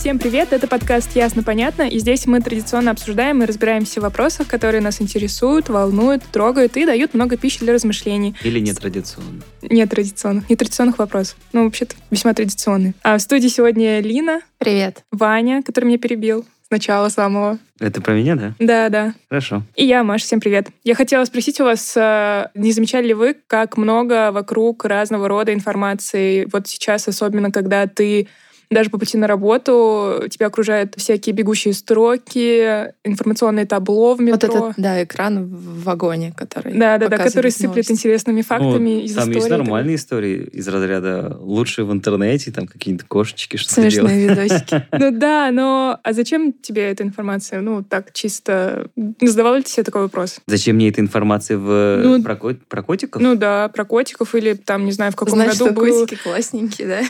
Всем привет, это подкаст «Ясно-понятно», и здесь мы традиционно обсуждаем и разбираемся в вопросах, которые нас интересуют, волнуют, трогают и дают много пищи для размышлений. Или нетрадиционно? Нет традиционных, нетрадиционных вопросов. Ну, вообще-то, весьма традиционные. А в студии сегодня Лина, Привет. Ваня, который меня перебил сначала самого. Это про меня, да? Да, да. Хорошо. И я, Маша, всем привет. Я хотела спросить у вас, э, не замечали ли вы, как много вокруг разного рода информации, вот сейчас, особенно когда ты даже по пути на работу тебя окружают всякие бегущие строки, информационное табло в Вот метро. этот, да, экран в вагоне, который Да, да, да, который сыплет новости. интересными фактами Ну, из там истории. есть и так нормальные истории из разряда лучшие в интернете, там какие-то кошечки, что делают. Смешные видосики. Ну да, но а зачем тебе эта информация? Ну, так чисто... Задавал ли ты себе такой вопрос? Зачем мне эта информация в... Ну, про, ко- про котиков? Ну да, про котиков или там, не знаю, в каком Значит, году что был... котики классненькие, да?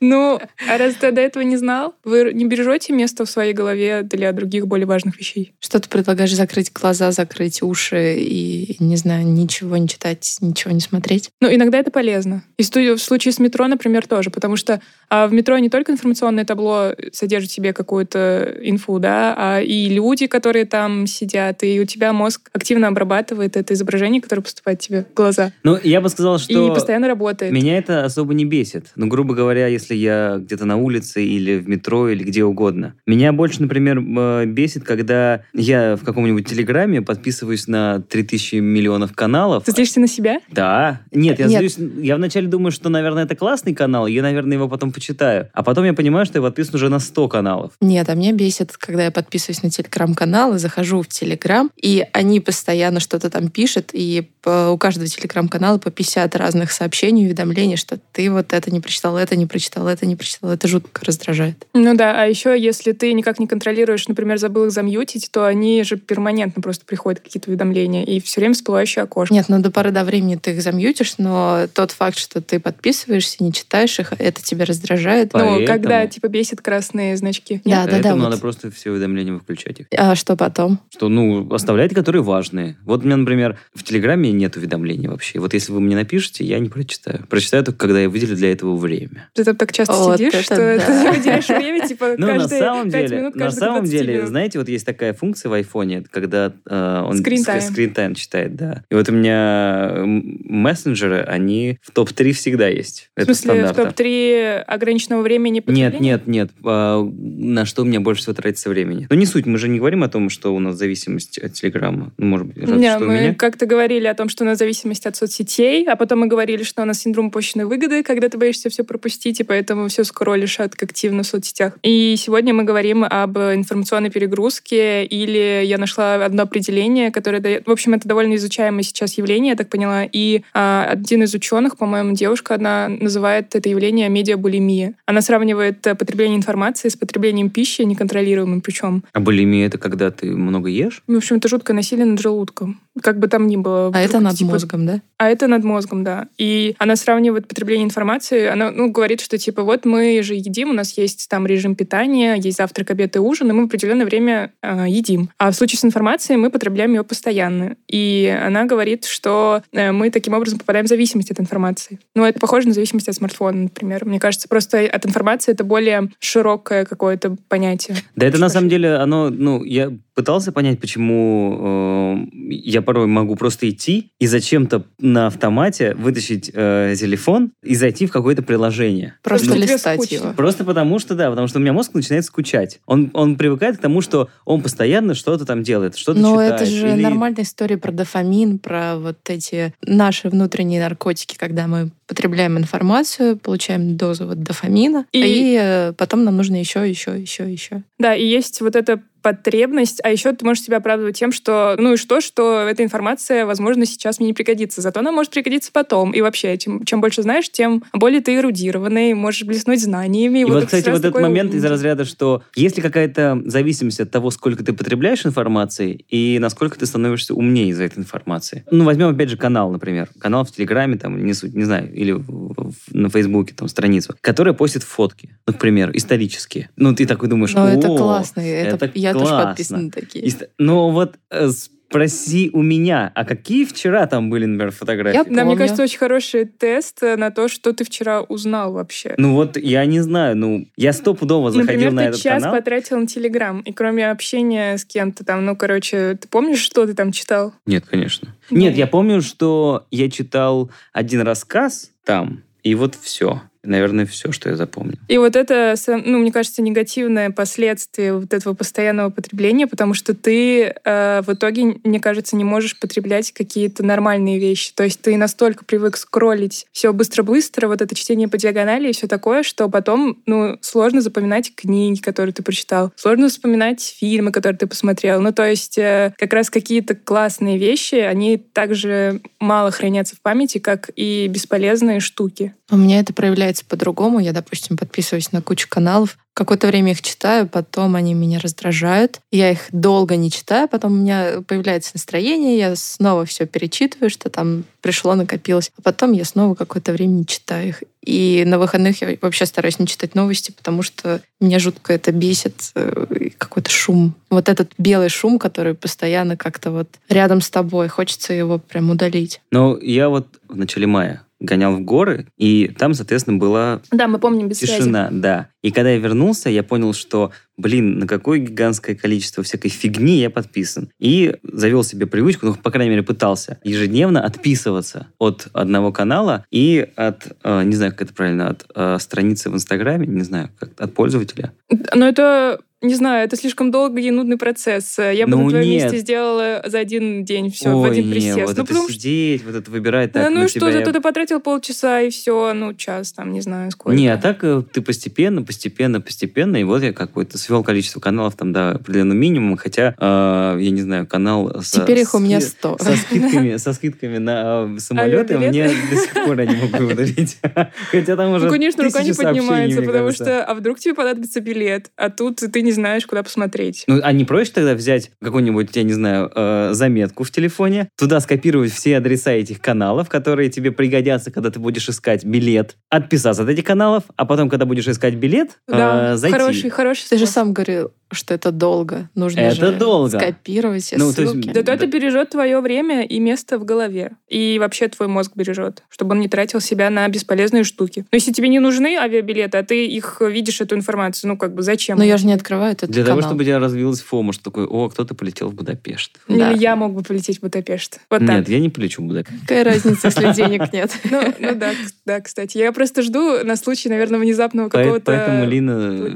Ну, а раз ты до этого не знал, вы не бережете место в своей голове для других более важных вещей? Что ты предлагаешь закрыть глаза, закрыть уши и, не знаю, ничего не читать, ничего не смотреть? Ну, иногда это полезно. И в случае с метро, например, тоже, потому что а, в метро не только информационное табло содержит в себе какую-то инфу, да, а и люди, которые там сидят, и у тебя мозг активно обрабатывает это изображение, которое поступает тебе в глаза. Ну, я бы сказал, И что... постоянно работает. Меня это особо не бесит. Ну, грубо говоря, если я где-то на улице или в метро или где угодно. Меня больше, например, э, бесит, когда я в каком-нибудь телеграме подписываюсь на 3000 миллионов каналов. Ты злишься на себя? Да. Нет, я Нет. злюсь. Я вначале думаю, что, наверное, это классный канал, и я, наверное, его потом почитаю. А потом я понимаю, что я подписан уже на 100 каналов. Нет, а меня бесит, когда я подписываюсь на телеграм-канал и захожу в телеграм, и они постоянно что-то там пишут, и по- у каждого телеграм-канала по 50 разных сообщений, уведомлений, что ты вот это не прочитал, это не прочитал, это не прочитал. Это жутко раздражает. Ну да, а еще если ты никак не контролируешь, например, забыл их замьютить, то они же перманентно просто приходят какие-то уведомления, и все время всплывающее окошко. Нет, ну до поры до времени ты их замьютишь, но тот факт, что ты подписываешься, не читаешь их, это тебя раздражает. Ну, Поэтому- когда типа бесит красные значки. Да, да, да. Поэтому вот. надо просто все уведомления выключать их. А что потом? Что, ну, оставляйте, которые важные. Вот у меня, например, в Телеграме нет уведомлений вообще. Вот если вы мне напишете, я не прочитаю. Прочитаю только, когда я выделю для этого время. Ты там так часто Вот сидишь, это что да. ты выделяешь время, типа, Ну, на каждые самом деле, минут, на самом 20 деле, минут. знаете, вот есть такая функция в айфоне, когда э, он скрин-тайм читает, да. И вот у меня м, мессенджеры, они в топ-3 всегда есть. В Это смысле, в стандарт. топ-3 ограниченного времени Нет, нет, нет. А, на что у меня больше всего тратится времени? Ну, не суть, мы же не говорим о том, что у нас зависимость от Телеграма. Ну, может быть, Не, что у мы меня. как-то говорили о том, что у нас зависимость от соцсетей, а потом мы говорили, что у нас синдром упущенной выгоды, когда ты боишься все пропустить, и поэтому все скроллишь от- активно в соцсетях. И сегодня мы говорим об информационной перегрузке, или я нашла одно определение, которое дает... В общем, это довольно изучаемое сейчас явление, я так поняла. И а, один из ученых, по-моему, девушка одна, называет это явление медиабулимия. Она сравнивает э, потребление информации с потреблением пищи, неконтролируемым причем. А булимия это когда ты много ешь? В общем, это жуткое насилие над желудком. Как бы там ни было. А это над Типа, мозгом, да? А это над мозгом, да. И она сравнивает потребление информации. Она ну, говорит, что типа вот мы же едим, у нас есть там режим питания, есть завтрак, обед и ужин, и мы в определенное время э, едим. А в случае с информацией мы потребляем ее постоянно. И она говорит, что э, мы таким образом попадаем в зависимость от информации. Ну, это похоже на зависимость от смартфона, например. Мне кажется, просто от информации это более широкое какое-то понятие. Да это на самом деле, оно, ну, я пытался понять, почему э, я порой могу просто идти и зачем-то на автомате вытащить э, телефон и зайти в какое-то приложение. Просто Ну, листать его. Просто потому что, да, потому что у меня мозг начинает скучать. Он, он привыкает к тому, что он постоянно что-то там делает, что-то Но читает. это же или- нормальная история про дофамин, про вот эти наши внутренние наркотики, когда мы потребляем информацию, получаем дозу вот дофамина, И- и, э, потом нам нужно еще, еще, еще, еще. Да, и есть вот эта потребность, а еще ты можешь себя оправдывать тем, что ну и что, что эта информация, возможно, сейчас мне не пригодится, зато она может пригодиться потом. И вообще, чем, чем больше знаешь, тем более ты эрудированный, можешь блеснуть знаниями. И вот, это кстати, вот этот момент из умненький. разряда, что есть ли какая-то зависимость от того, сколько ты потребляешь информации и насколько ты становишься умнее из-за этой информации. Ну, возьмем, опять же, канал, например. Канал в Телеграме, там, не суть, не знаю. или в- в- на Фейсбуке там страницу, которая постит фотки, ну, к примеру, исторические. Ну, ты такой думаешь, Но это «О, классно. Это, это я тоже классно». подписана на такие. Ист- Ну, вот э, спроси у меня, а какие вчера там были, например, фотографии? Я Да, мне кажется, очень хороший тест э, на то, что ты вчера узнал вообще. Ну вот, я не знаю, ну, я стопудово заходил Например, на ты этот час канал. потратил на Телеграм, и кроме общения с кем-то там, ну, короче, ты помнишь, что ты там читал? Нет, конечно. Нет, я помню, что я читал один рассказ там, и вот все. Наверное, все, что я запомнил. И вот это, ну, мне кажется, негативное последствие вот этого постоянного потребления, потому что ты э, в итоге, мне кажется, не можешь потреблять какие-то нормальные вещи. То есть ты настолько привык скроллить все быстро-быстро, вот это чтение по диагонали и все такое, что потом, ну, сложно запоминать книги, которые ты прочитал, сложно вспоминать фильмы, которые ты посмотрел. Ну, то есть э, как раз какие-то классные вещи, они также мало хранятся в памяти, как и бесполезные штуки. У меня это проявляется по-другому. Я, допустим, подписываюсь на кучу каналов. Какое-то время их читаю, потом они меня раздражают. Я их долго не читаю, потом у меня появляется настроение, я снова все перечитываю, что там пришло, накопилось. А потом я снова какое-то время не читаю их. И на выходных я вообще стараюсь не читать новости, потому что меня жутко это бесит, э, какой-то шум. Вот этот белый шум, который постоянно как-то вот рядом с тобой, хочется его прям удалить. Но я вот в начале мая гонял в горы, и там, соответственно, была Да, мы помним без связи. тишина, да. И когда я вернулся, я понял, что, блин, на какое гигантское количество всякой фигни я подписан. И завел себе привычку, ну, по крайней мере, пытался ежедневно отписываться от одного канала и от, э, не знаю, как это правильно, от э, страницы в Инстаграме, не знаю, как от пользователя. Но это, не знаю, это слишком долгий и нудный процесс. Я бы Ну, на твоем нет. месте сделала за один день все, в Ой, один не, присест. вот ну, это потому что сидеть, вот это выбирать так Да, ну что, себя я- зато ты потратил полчаса и все, ну, час там, не знаю, сколько. Не, а так э, ты постепенно, постепенно, постепенно, и вот я какой-то свел количество каналов там до определенного минимума, хотя, э, я не знаю, канал со, Теперь их у меня 100. со скидками, со скидками на э, самолеты мне до сих пор я не могу удалить. Хотя там уже Ну, конечно, рука не поднимается, потому что, а вдруг тебе понадобится билет, а тут ты не знаешь, куда посмотреть. Ну, а не проще тогда взять какую-нибудь, я не знаю, э, заметку в телефоне, туда скопировать все адреса этих каналов, которые тебе пригодятся, когда ты будешь искать билет, отписаться от этих каналов, а потом, когда будешь искать билет, Да, э, зайти. хороший, хороший Ты же сам говорил, что это долго. Нужно Это же долго. скопировать все Ну, то есть, ссылки. Зато Да. это бережет твое время и место в голове. И вообще твой мозг бережет, чтобы он не тратил себя на бесполезные штуки. Но если тебе не нужны авиабилеты, а ты их видишь, эту информацию, ну как бы зачем? Но я же не открываю этот Для того, канал. чтобы у тебя развилась фома, что такое, о, кто-то полетел в Будапешт. Или Да. я мог бы полететь в Будапешт. Вот так. Нет, я не полечу в Будапешт. Какая разница, если денег нет? Ну, ну да, да, кстати. Я просто жду на случай, наверное, внезапного какого-то... Поэтому Лина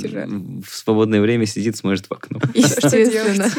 в свободное время сидит, смотрит в окно. Естественно.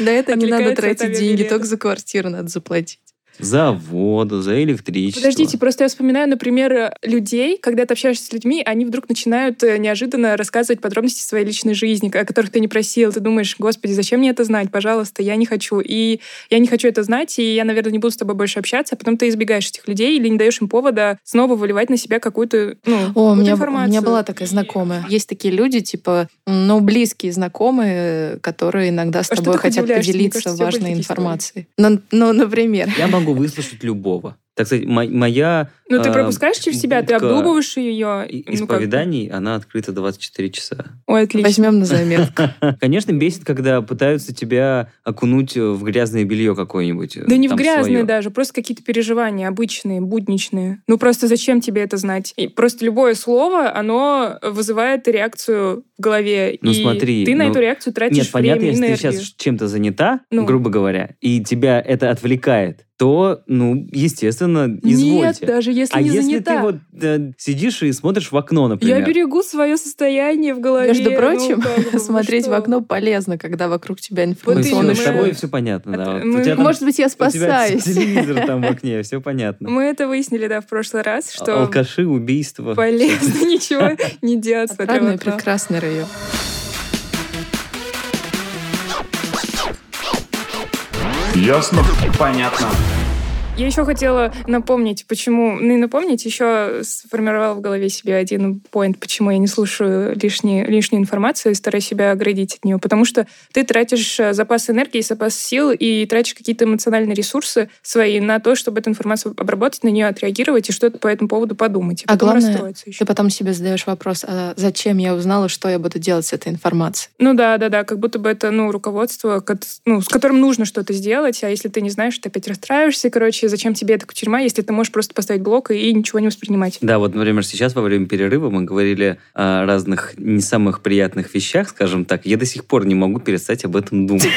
На это не надо тратить деньги, только за квартиру надо заплатить. За воду, за электричество. Подождите, просто я вспоминаю, например, людей, когда ты общаешься с людьми, они вдруг начинают э, неожиданно рассказывать подробности своей личной жизни, о которых ты не просил. Ты думаешь, господи, зачем мне это знать? Пожалуйста, я не хочу. И я не хочу это знать, и я, наверное, не буду с тобой больше общаться, а потом ты избегаешь этих людей или не даешь им повода снова выливать на себя какую-то, ну, О, у какую-то меня, у информацию. меня была такая знакомая. Есть такие люди, типа, ну, близкие знакомые, которые иногда с А тобой хотят поделиться кажется, у важной информацией. Ну, ну, например. Я могу выслушать любого. Так сказать, мо- моя Ну, ты а, пропускаешь через себя, ты обдумываешь ее. ну, исповеданий, она открыта 24 часа. Ой, отлично. Возьмем на заметку. Конечно, бесит, когда пытаются тебя окунуть в грязное белье какое-нибудь. Да не в своё. даже, просто какие-то переживания обычные, будничные. Ну просто зачем тебе это знать? И просто любое слово, оно вызывает реакцию в голове. Ну, и смотри, ты на ну, эту реакцию тратишь Нет, понятно, время и если ты энергию. сейчас чем-то занята, Ну. грубо говоря, и тебя это отвлекает, то, ну, естественно, Нет, извольте. даже если а не если занята. ты вот э, сидишь и смотришь в окно, например? Я берегу свое состояние в голове. Между ну, прочим, как бы, вы смотреть в что? окно полезно, когда вокруг тебя Ну, информационный именно, с мы- шум. тобой все понятно, да. Вот мы- там- Может быть, я у тебя спасаюсь. телевизор там в окне, все понятно. Мы это выяснили, да, в прошлый раз, что Алкаши, убийства. полезно ничего не делать, в Отрадный прекрасный район. Ясно? Понятно. Я еще хотела напомнить, почему... Ну, и напомнить, еще сформировала в голове себе один поинт, почему я не слушаю лишние, лишнюю информацию и стараюсь себя оградить от нее. Потому что ты тратишь э, запас энергии, запас сил и тратишь какие-то эмоциональные ресурсы свои на то, чтобы эту информацию обработать, на нее отреагировать и что-то по этому поводу подумать. И А потом главное, еще. Ты потом себе задаешь вопрос, а зачем я узнала, что я буду делать с этой информацией? Ну да, да, да, как будто бы это, ну, руководство, ну, с которым нужно что-то сделать, а если ты не знаешь, ты опять расстраиваешься, короче, зачем тебе эта тюрьма, если ты можешь просто поставить блок и ничего не воспринимать. Да, вот, например, сейчас во время перерыва мы говорили о разных не самых приятных вещах, скажем так. Я до сих пор не могу перестать об этом думать.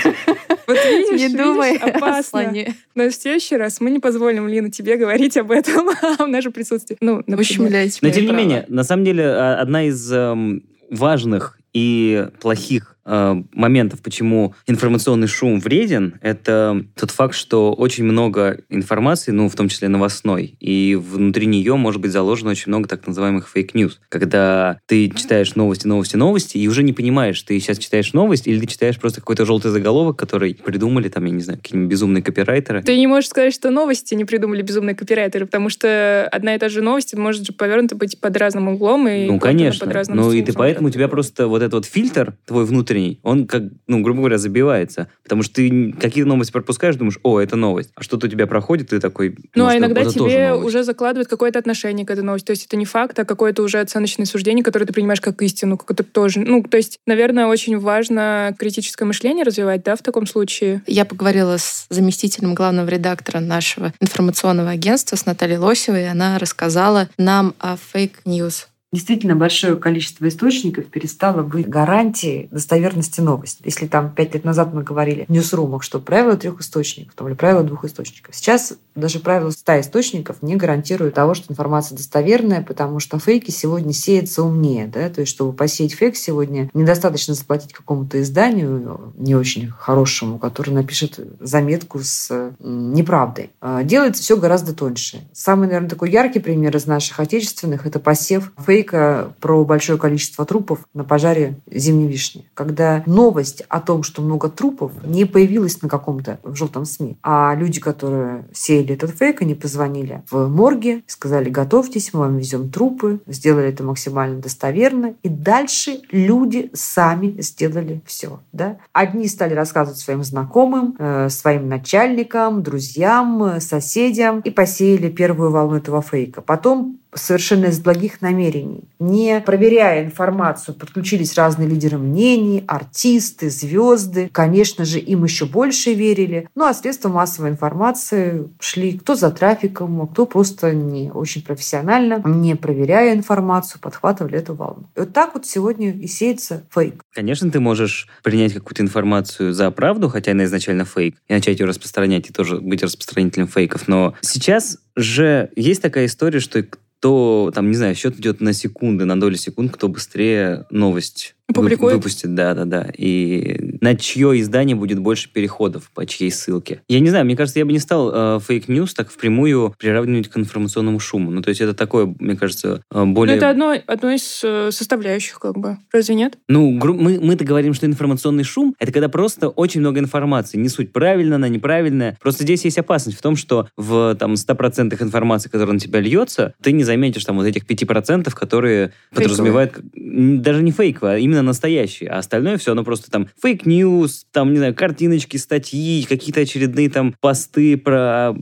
Вот видишь, Не видишь, думай о опасно. Но в следующий раз мы не позволим, Лина, тебе говорить об этом в нашем присутствии. Ну, например. Но тем не менее, на самом деле, а, одна из эм, важных и плохих э, моментов, почему информационный шум вреден, это тот факт, что очень много информации, ну, в том числе новостной, и внутри нее может быть заложено очень много так называемых fake news, когда ты читаешь новости, новости, новости, и уже не понимаешь, ты сейчас читаешь новость, или ты читаешь просто какой-то желтый заголовок, который придумали, там, я не знаю, какие-нибудь безумные копирайтеры. Ты не можешь сказать, что новости не придумали безумные копирайтеры, потому что одна и та же новость может же повернута быть под разным углом и Ну, конечно. под разным Ну, и ты поэтому у тебя просто вот этот вот фильтр твой внутренний, он как, ну, грубо говоря, забивается. Потому что ты какие-то новости пропускаешь, думаешь, о, это новость. А что-то у тебя проходит, ты такой... Ну, а иногда тебе уже закладывают какое-то отношение к этой новости. То есть это не факт, а какое-то уже оценочное суждение, которое ты принимаешь как истину, как это тоже. Ну, то есть, наверное, очень важно критическое мышление развивать, да, в таком случае. Я поговорила с заместителем главного редактора нашего информационного агентства, с Натальей Лосевой, и она рассказала нам о fake news. Действительно, большое количество источников перестало быть гарантией достоверности новости. Если там пять лет назад мы говорили в ньюсрумах, что правило трех источников, там, или правило двух источников. Сейчас даже правило ста источников не гарантирует того, что информация достоверная, потому что фейки сегодня сеются умнее. Да? То есть, чтобы посеять фейк сегодня, недостаточно заплатить какому-то изданию не очень хорошему, который напишет заметку с неправдой. А, Делается все гораздо тоньше. Самый, наверное, такой яркий пример из наших отечественных – это посев фейка про большое количество трупов на пожаре зимней вишни. Когда новость о том, что много трупов, не появилась на каком-то в желтом СМИ, а люди, которые сеяли этот фейк, они позвонили в морге, сказали, готовьтесь, мы вам везем трупы, сделали это максимально достоверно, и дальше люди сами сделали все. Да? Одни стали рассказывать своим знакомым, э, своим начальникам, друзьям, э, соседям и посеяли первую волну этого фейка. Потом совершенно из благих намерений, не проверяя информацию, подключились разные лидеры мнений, артисты, звезды. Конечно же, им еще больше верили. Ну а средства массовой информации шли кто за трафиком, а кто просто не очень профессионально, не проверяя информацию, подхватывали эту волну. И вот так вот сегодня и сеется фейк. Конечно, ты можешь принять какую-то информацию за правду, хотя она изначально фейк, и начать ее распространять, и тоже быть распространителем фейков. Но сейчас же есть такая история, что кто, там, не знаю, счет идет на секунды, на доли секунд, кто быстрее новость Публикует? выпустит. Да, да, да. И на чье издание будет больше переходов, по чьей ссылке. Я не знаю, мне кажется, я бы не стал fake news так впрямую приравнивать к информационному шуму. Ну, то есть это такое, мне кажется, э, Ну, более... это одно, одно из э, составляющих, как бы. Разве нет? Ну, гру- мы, мы-то говорим, что информационный шум — это когда просто очень много информации. Не суть правильно она, неправильная. Просто здесь есть опасность в том, что в там, 100% информации, которая на тебя льется, ты не заметишь там вот этих 5%, которые подразумевают... как- м, Даже не фейковые, а именно настоящие. А остальное все, оно просто там fake news, там, не знаю, картиночки, статьи, какие-то очередные там посты про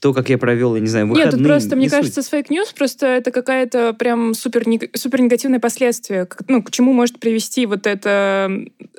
то, как я провел, я не знаю, выходные. Нет, тут просто, мне Не суть. кажется, с fake news просто это какая-то прям супер, супер негативное последствие. К- Ну, к чему может привести вот это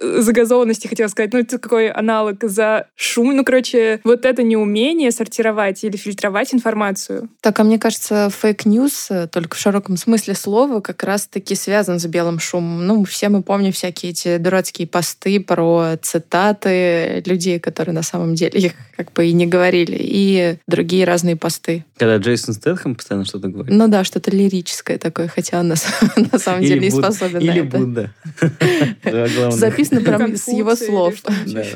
э, загазованность, я хотела сказать. Ну, это какой аналог за шум. Ну, короче, вот это неумение сортировать или фильтровать информацию. Так, а мне кажется, fake news, э, только в широком смысле слова, как раз-таки связан с белым шумом. Ну, все мы помним всякие эти дурацкие посты про цитаты людей, которые на самом деле их как бы и не говорили, и другие разные посты. Когда Джейсон Стэтхэм постоянно что-то говорит. Ну да, что-то лирическое такое, хотя он на, на самом деле не Буд- способен на Или это. Будда. Записано прям с его или слов.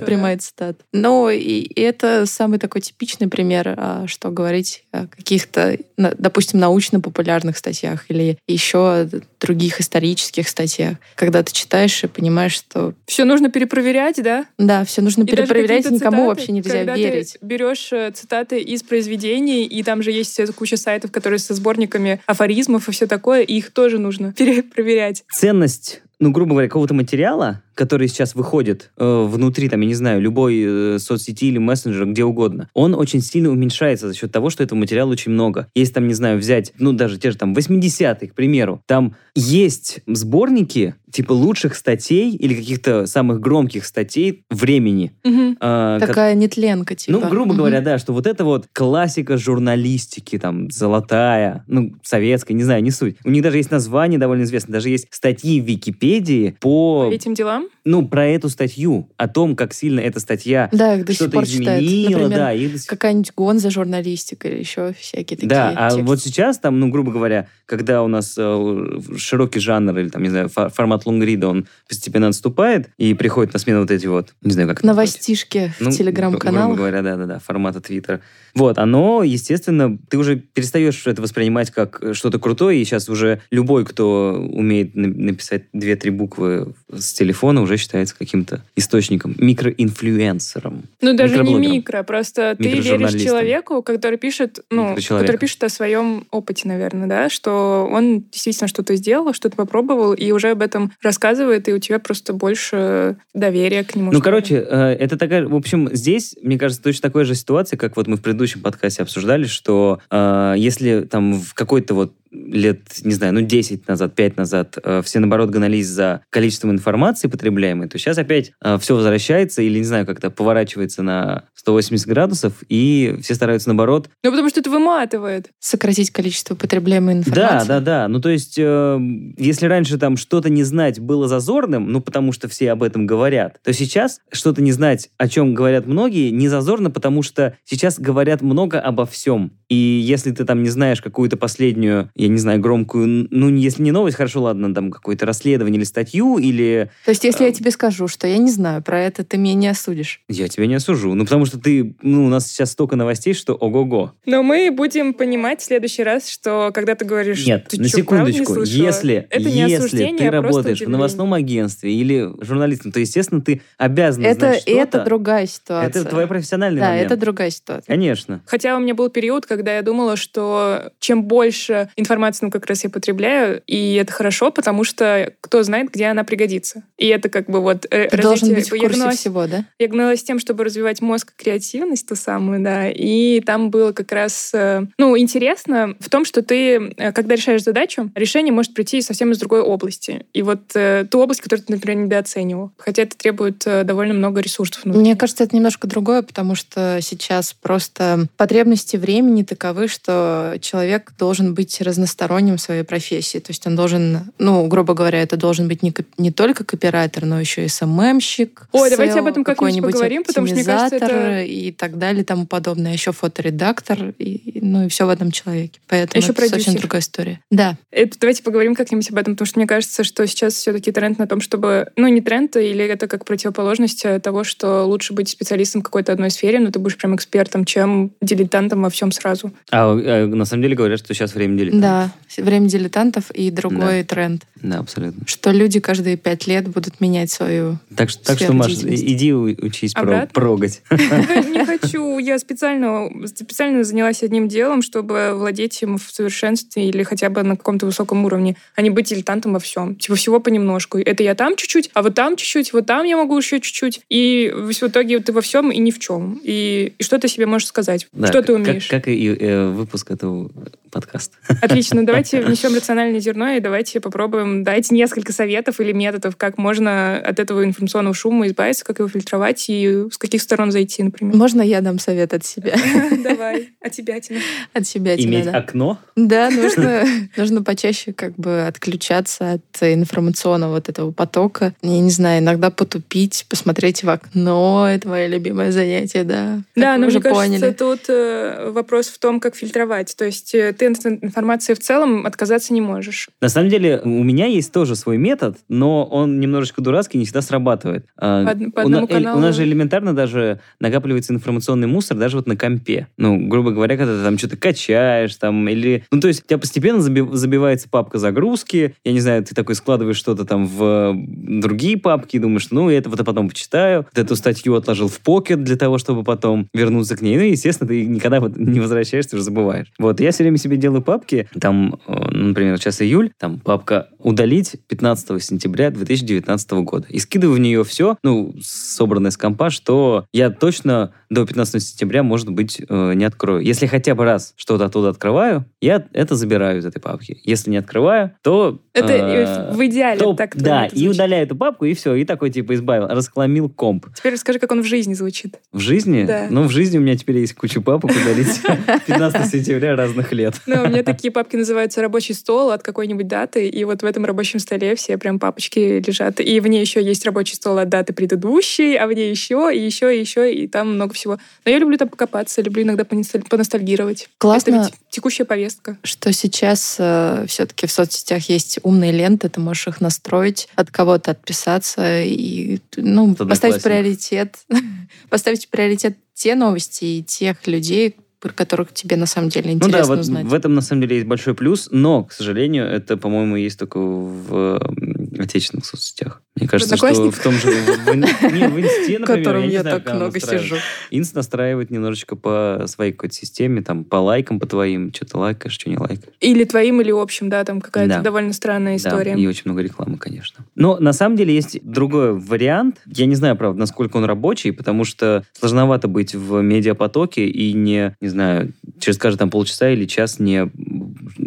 Прямая цитата. Ну, и это самый такой типичный пример, а, что говорить о каких-то, допустим, научно-популярных статьях или еще других исторических статьях. Когда ты читаешь и понимаешь, что Все нужно перепроверять, да? да, все нужно И перепроверять, никому цитаты, вообще нельзя когда верить. Ты берешь э, цитаты из произведений, и там же есть куча сайтов, которые со сборниками афоризмов и все такое, и их тоже нужно перепроверять. Ценность ну, грубо говоря, какого-то материала, который сейчас выходит э, внутри, там, я не знаю, любой э, соцсети или мессенджера, где угодно, он очень сильно уменьшается за счет того, что этого материала очень много. Если там, не знаю, взять, ну, даже те же там 80-е, к примеру, там есть сборники типа лучших статей или каких-то самых громких статей времени. Мгм. э, Такая нетленка, типа. ну, грубо Мгм. говоря, да, что вот это вот классика журналистики, там, золотая, ну, советская, не знаю, не суть. У них даже есть название довольно известное, даже есть статьи в Википедии по, По этим делам? Ну, про эту статью, о том, как сильно эта статья Да, их до сих что-то пор читают. изменила, Например, да, и сих- какая-нибудь гонза журналистика или еще всякие такие Да, а тексты. вот сейчас там, ну, грубо говоря, когда у нас э, широкий жанр или там, не знаю, фа- формат лонгрида, он постепенно отступает и приходит на смену вот эти вот, не знаю, как. Новостишки в Ну, телеграм-каналах. Грубо говоря, да-да-да, формата Твиттера. Вот, оно, естественно, ты уже перестаешь это воспринимать как что-то крутое, и сейчас уже любой, кто умеет на- написать две-три буквы с телефона, уже считается каким-то источником, микроинфлюенсером. Ну, даже не микро, просто ты веришь человеку, который пишет, ну, который пишет о своем опыте, наверное, да, что он действительно что-то сделал, что-то попробовал, и уже об этом рассказывает, и у тебя просто больше доверия к нему. Ну, короче, э, это такая, в общем, здесь, мне кажется, точно такая же ситуация, как вот мы в предыдущем подкасте обсуждали, что э, если там в какой-то вот лет, не знаю, ну, 10 назад, 5 назад э, все, наоборот, гонались за количеством информации потребляемой, то сейчас опять все возвращается или, не знаю, как-то поворачивается на 180 градусов, и все стараются, наоборот, Ну, потому что это выматывает. Сократить количество потребляемой да, информации. да, да. Ну, то есть, э, если раньше там что-то не знать было зазорным, ну, потому что все об этом говорят, то сейчас что-то не знать, о чем говорят многие, не зазорно, потому что сейчас говорят много обо всем. И если ты там не знаешь какую-то последнюю, я не знаю, громкую, ну, если не новость, хорошо, ладно, там какое-то расследование или статью, или То есть, если А. я тебе скажу, что я не знаю про это, ты меня не осудишь. я тебя не осужу. Ну, потому что ты, ну, у нас сейчас столько новостей, что ого-го. Но мы будем понимать в следующий раз, что когда ты говоришь, Нет, ты на не секундочку, слышала?» если, это не если осуждение, ты а работаешь в новостном агентстве или журналистом, то, естественно, ты обязан Это, знать что-то. это другая ситуация. Это твоя профессиональный Да, момент. это другая ситуация. Конечно. Хотя у меня был период, когда я думала, что чем больше информации, ну, как раз я потребляю, и это хорошо, потому что кто знает, где она пригодится. И это как бы вот э, Ты должен развитие- быть в я курсе гналась- всего, да? Я гналась тем, чтобы развивать мозг и креативность, ту самую, да. И там было как раз, э, ну, интересно в том, что ты, э, когда решаешь задачу, решение может прийти совсем из другой области. И вот ту область, которую ты, например, недооценивал. Хотя это требует довольно много ресурсов. внутри. Мне кажется, это немножко другое, потому что сейчас просто потребности времени таковы, что человек должен быть разносторонним в своей профессии. То есть он должен, ну, грубо говоря, это должен быть не, не только копирайтер, но еще и СММщик. Ой, давайте SEO, об этом как-нибудь поговорим, потому что, мне кажется, это- и так далее, и тому подобное. Еще фоторедактор, и, ну и все в этом человеке. Поэтому Еще это совсем продюсер. другая история. Да. Это, давайте поговорим как-нибудь об этом, потому что мне кажется, что сейчас все-таки тренд на том, чтобы... Ну, не тренд, или это как противоположность э, того, что лучше быть специалистом в какой-то одной сфере, но ты будешь прям экспертом, чем дилетантом во всем сразу. А э, на самом деле говорят, что сейчас время делит. Да, время дилетантов и другой тренд. Да, абсолютно. Что люди каждые пять лет будут менять свою... Так, что- так что, Маш, иди учись про- Обратно? прогать. Не хочу. Я специально, специально занялась одним делом, чтобы владеть им в совершенстве или хотя бы на каком-то высоком уровне, а не быть дилетантом во всем. Типа всего понемножку. Это я там чуть-чуть, а вот там чуть-чуть, вот там я могу еще чуть-чуть. И в итоге ты во всем и ни в чем. И, и что ты себе можешь сказать? Да, что ты умеешь? Как, как и э, выпуск этого подкаста. Отлично, давайте внесем рациональное зерно и давайте попробуем дать несколько советов или методов, как можно от этого информационного шума избавиться, как его фильтровать и с каких сторон зайти, например. Можно я дам совет от себя? Давай, от тебя, Тина. От себя тебе, Иметь окно. Да, нужно, нужно почаще как бы отключаться от информационного вот этого потока. Я не знаю, иногда потупить, посмотреть в окно. Это мое любимое занятие, да. Да, но мне кажется, тут э, вопрос в том, как фильтровать. То есть э, ты информацию информации в целом отказаться не можешь. На самом деле, у меня есть тоже свой метод, но он немножечко дурацкий, не всегда срабатывает. А, По по у, на- э, каналу. у нас же элементарно даже накапливается информационный мусор даже вот на компе. Ну, грубо говоря, когда ты там что-то качаешь, там, или... Ну, то есть у тебя постепенно заби- забивается папка загрузки, я не знаю, ты такой складываешь что-то там в другие папки и думаешь, ну, это вот я потом почитаю. Вот эту статью отложил в покет для того, чтобы потом вернуться к ней. Ну, естественно, ты никогда вот не возвращаешься, уже забываешь. Вот, я все время себе делаю папки, там, э, например, сейчас июль, там папка «Удалить 15 сентября 2019 года». И скидываю в нее все, ну, собранное с компа, что я точно до 15 сентября, может быть, э, не открою. Если хотя бы раз что-то оттуда открываю, я это забираю из этой папки. Если не открываю, то... Это э, в идеале то- так Да, и удаляю эту папку, и все, и такой, типа, избавил, расхламил комп. Теперь расскажи, как он в жизни звучит. В жизни? Да. Ну, в жизни у меня теперь есть куча папок удалить 15 сентября разных лет. Ну, у меня такие папки называются рабочий стол от какой-нибудь даты, и вот в этом рабочем столе все прям папочки лежат. И в ней еще есть рабочий стол от даты предыдущей, а в ней еще, и еще, и еще, и там много всего. Но я люблю там покопаться, люблю иногда поносталь- поностальгировать. Классно. Это ведь текущая повестка. что сейчас все-таки в соцсетях есть умные ленты, ты можешь их настроить, от кого-то отписаться и ну, поставить приоритет, поставить приоритет те новости и тех людей, про которых тебе на самом деле Ну да, интересно вот узнать. в этом на самом деле есть большой плюс, но, к сожалению, это, по-моему, есть только в отечественных соцсетях. Мне кажется, что в том же... В, ин- не, в Инсте, в например, котором я, я знаю, так много сижу. Инст настраивает немножечко по своей какой-то системе, там, по лайкам, по твоим, что ты лайкаешь, что не лайкаешь. Или твоим, или общим, да, там какая-то Да. довольно странная история. Да, и очень много рекламы, конечно. Но на самом деле есть другой вариант. Я не знаю, правда, насколько он рабочий, потому что сложновато быть в медиапотоке и не, не знаю, через каждые там полчаса или час не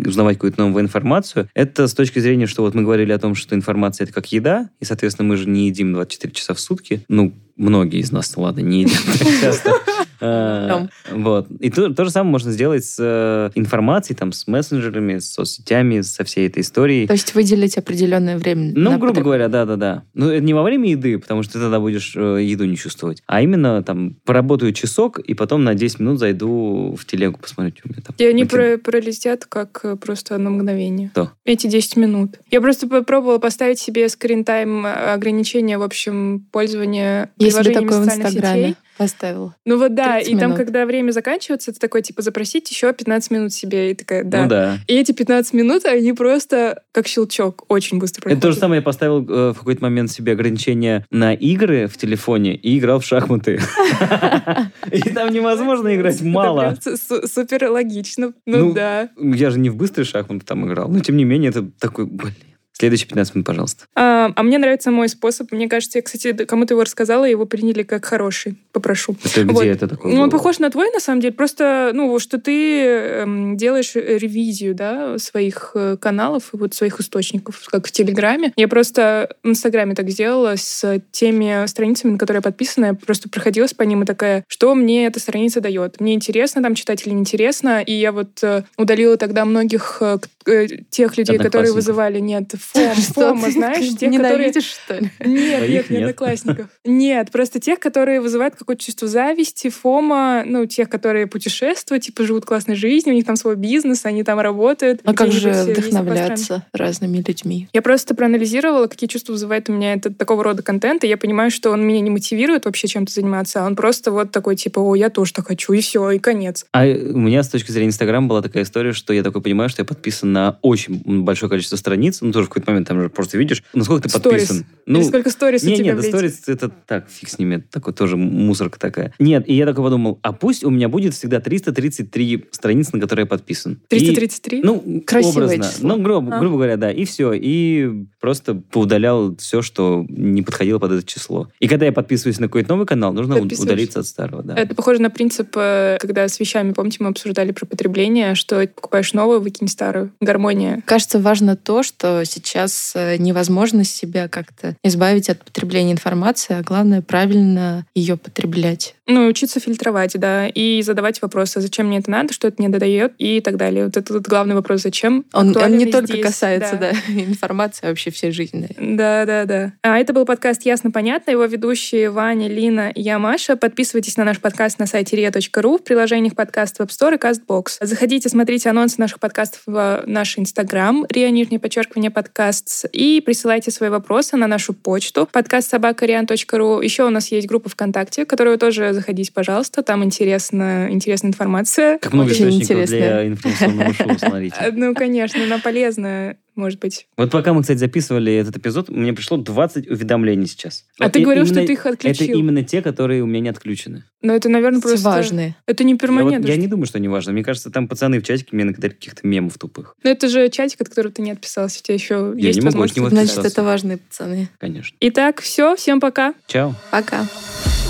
узнавать какую-то новую информацию. Это с точки зрения, что вот мы говорили о том, что информация это как еда, и, соответственно, мы же не едим 24 часа в сутки. Ну, многие из нас, ладно, не едят так часто. Э, Вот. И то, то же самое можно сделать с э, информацией, там, с мессенджерами, с соцсетями, со всей этой историей. То есть выделить определенное время. Ну, грубо говоря, да-да-да. Ну, это не во время еды, потому что ты тогда будешь э, еду не чувствовать. А именно, там, поработаю часок, и потом на 10 минут зайду в телегу посмотреть, у меня там. И они про- пролетят как просто на мгновение. Что? Эти 10 минут. Я просто попробовала поставить себе скрин-тайм ограничения, в общем, пользования себе приложениями такое в социальных Инстаграме сетей. Поставила. Ну вот да, 30 и там, минут. когда время заканчивается, ты такой, типа, запросить еще 15 минут себе. И такая, да. Ну да. И эти 15 минут, они просто как щелчок, очень быстро Это то же проходят. самое, я поставил э, в какой-то момент себе ограничение на игры в телефоне и играл в шахматы. И там невозможно играть мало. супер логично. Ну, Ну, да. Я же не в быстрые шахматы там играл, но тем не менее это такой, блин. Следующие 15 минут, пожалуйста. А, а мне нравится мой способ. Мне кажется, я, кстати, кому-то его рассказала, его приняли как хороший. Попрошу. Это где Вот. это такое? Ну, он похож на твой, на самом деле. Просто, ну, что ты эм, делаешь ревизию, да, своих э, каналов и вот своих источников, как в Телеграме. Я просто в Инстаграме так сделала с теми страницами, на которые я подписана. Я просто проходилась по ним и такая, что мне эта страница дает? Мне интересно там читать или неинтересно? И я вот э, удалила тогда многих э, э, тех людей, которые вызывали, нет, фом, фома, знаешь, тех, которые... что ли? Нет, нет, не нет. одноклассников. Нет, просто тех, которые вызывают какое-то чувство зависти, фома, ну, тех, которые путешествуют, типа, живут классной жизнью, у них там свой бизнес, они там работают. А как же вдохновляться разными людьми? Я просто проанализировала, какие чувства вызывает у меня этот такого рода контент, и я понимаю, что он меня не мотивирует вообще чем-то заниматься, а он просто вот такой, типа, о, я тоже так хочу, и все, и конец. А у меня с точки зрения Инстаграма была такая история, что я такой понимаю, что я подписан на очень большое количество страниц. Ну, тоже в какой-то момент там же просто видишь, насколько ты Сторис. подписан. Или сколько сторис у не, тебя нет, ленте? сторис это так, фиг с ними, это такой тоже мусорка такая. Нет, и я такой подумал, а пусть у меня будет всегда 333 страницы, на которые я подписан. И- 333? ну, Красивое образно. число. Ну, грубо, А. грубо говоря, да. И все. И просто поудалял все, что не подходило под это число. И когда я подписываюсь на какой-то новый канал, нужно у- удалиться от старого, да. Это похоже на принцип, э, когда с вещами, помните, мы обсуждали про потребление, что покупаешь новую, выкинь старую. Гармония. Кажется, важно то, что сейчас э, невозможно себя как-то избавить от потребления информации, а главное правильно ее потреблять. Ну, учиться фильтровать, да, и задавать вопросы, зачем мне это надо, что это мне додает и так далее. Вот это вот главный вопрос, зачем. Он, он не только здесь, касается да. да. информации а вообще всей жизни. Да, да, да. А это был подкаст «Ясно, понятно». Его ведущие Ваня, Лина и я, Маша. Подписывайтесь на наш подкаст на сайте ria.ru в приложениях подкаст Web Store и CastBox. Заходите, смотрите анонсы наших подкастов в наш Инстаграм, ria, нижнее подчеркивание, подкаст, и присылайте свои вопросы на нашу почту подкаст собакариан.ру. Еще у нас есть группа ВКонтакте, которую тоже заходите, пожалуйста. Там интересно, интересная информация. Как много Очень источников интересно. для информационного шоу, смотрите. Ну, конечно, она полезная, может быть. Вот пока мы, кстати, записывали этот эпизод, мне пришло 20 уведомлений сейчас. А Вот ты говорил, что именно- ты их отключил. Это именно те, которые у меня не отключены. Но это, наверное, Просто важные. Это не Я, вот- перманентно. я не думаю, что они важны. Мне кажется, там пацаны в чатике мне накидали каких-то мемов тупых. Но это же чатик, от которого ты не отписался. У тебя еще Я есть не могу возможность отписаться. Значит, это важные пацаны. Конечно. Итак, все, всем пока. Чао. Пока.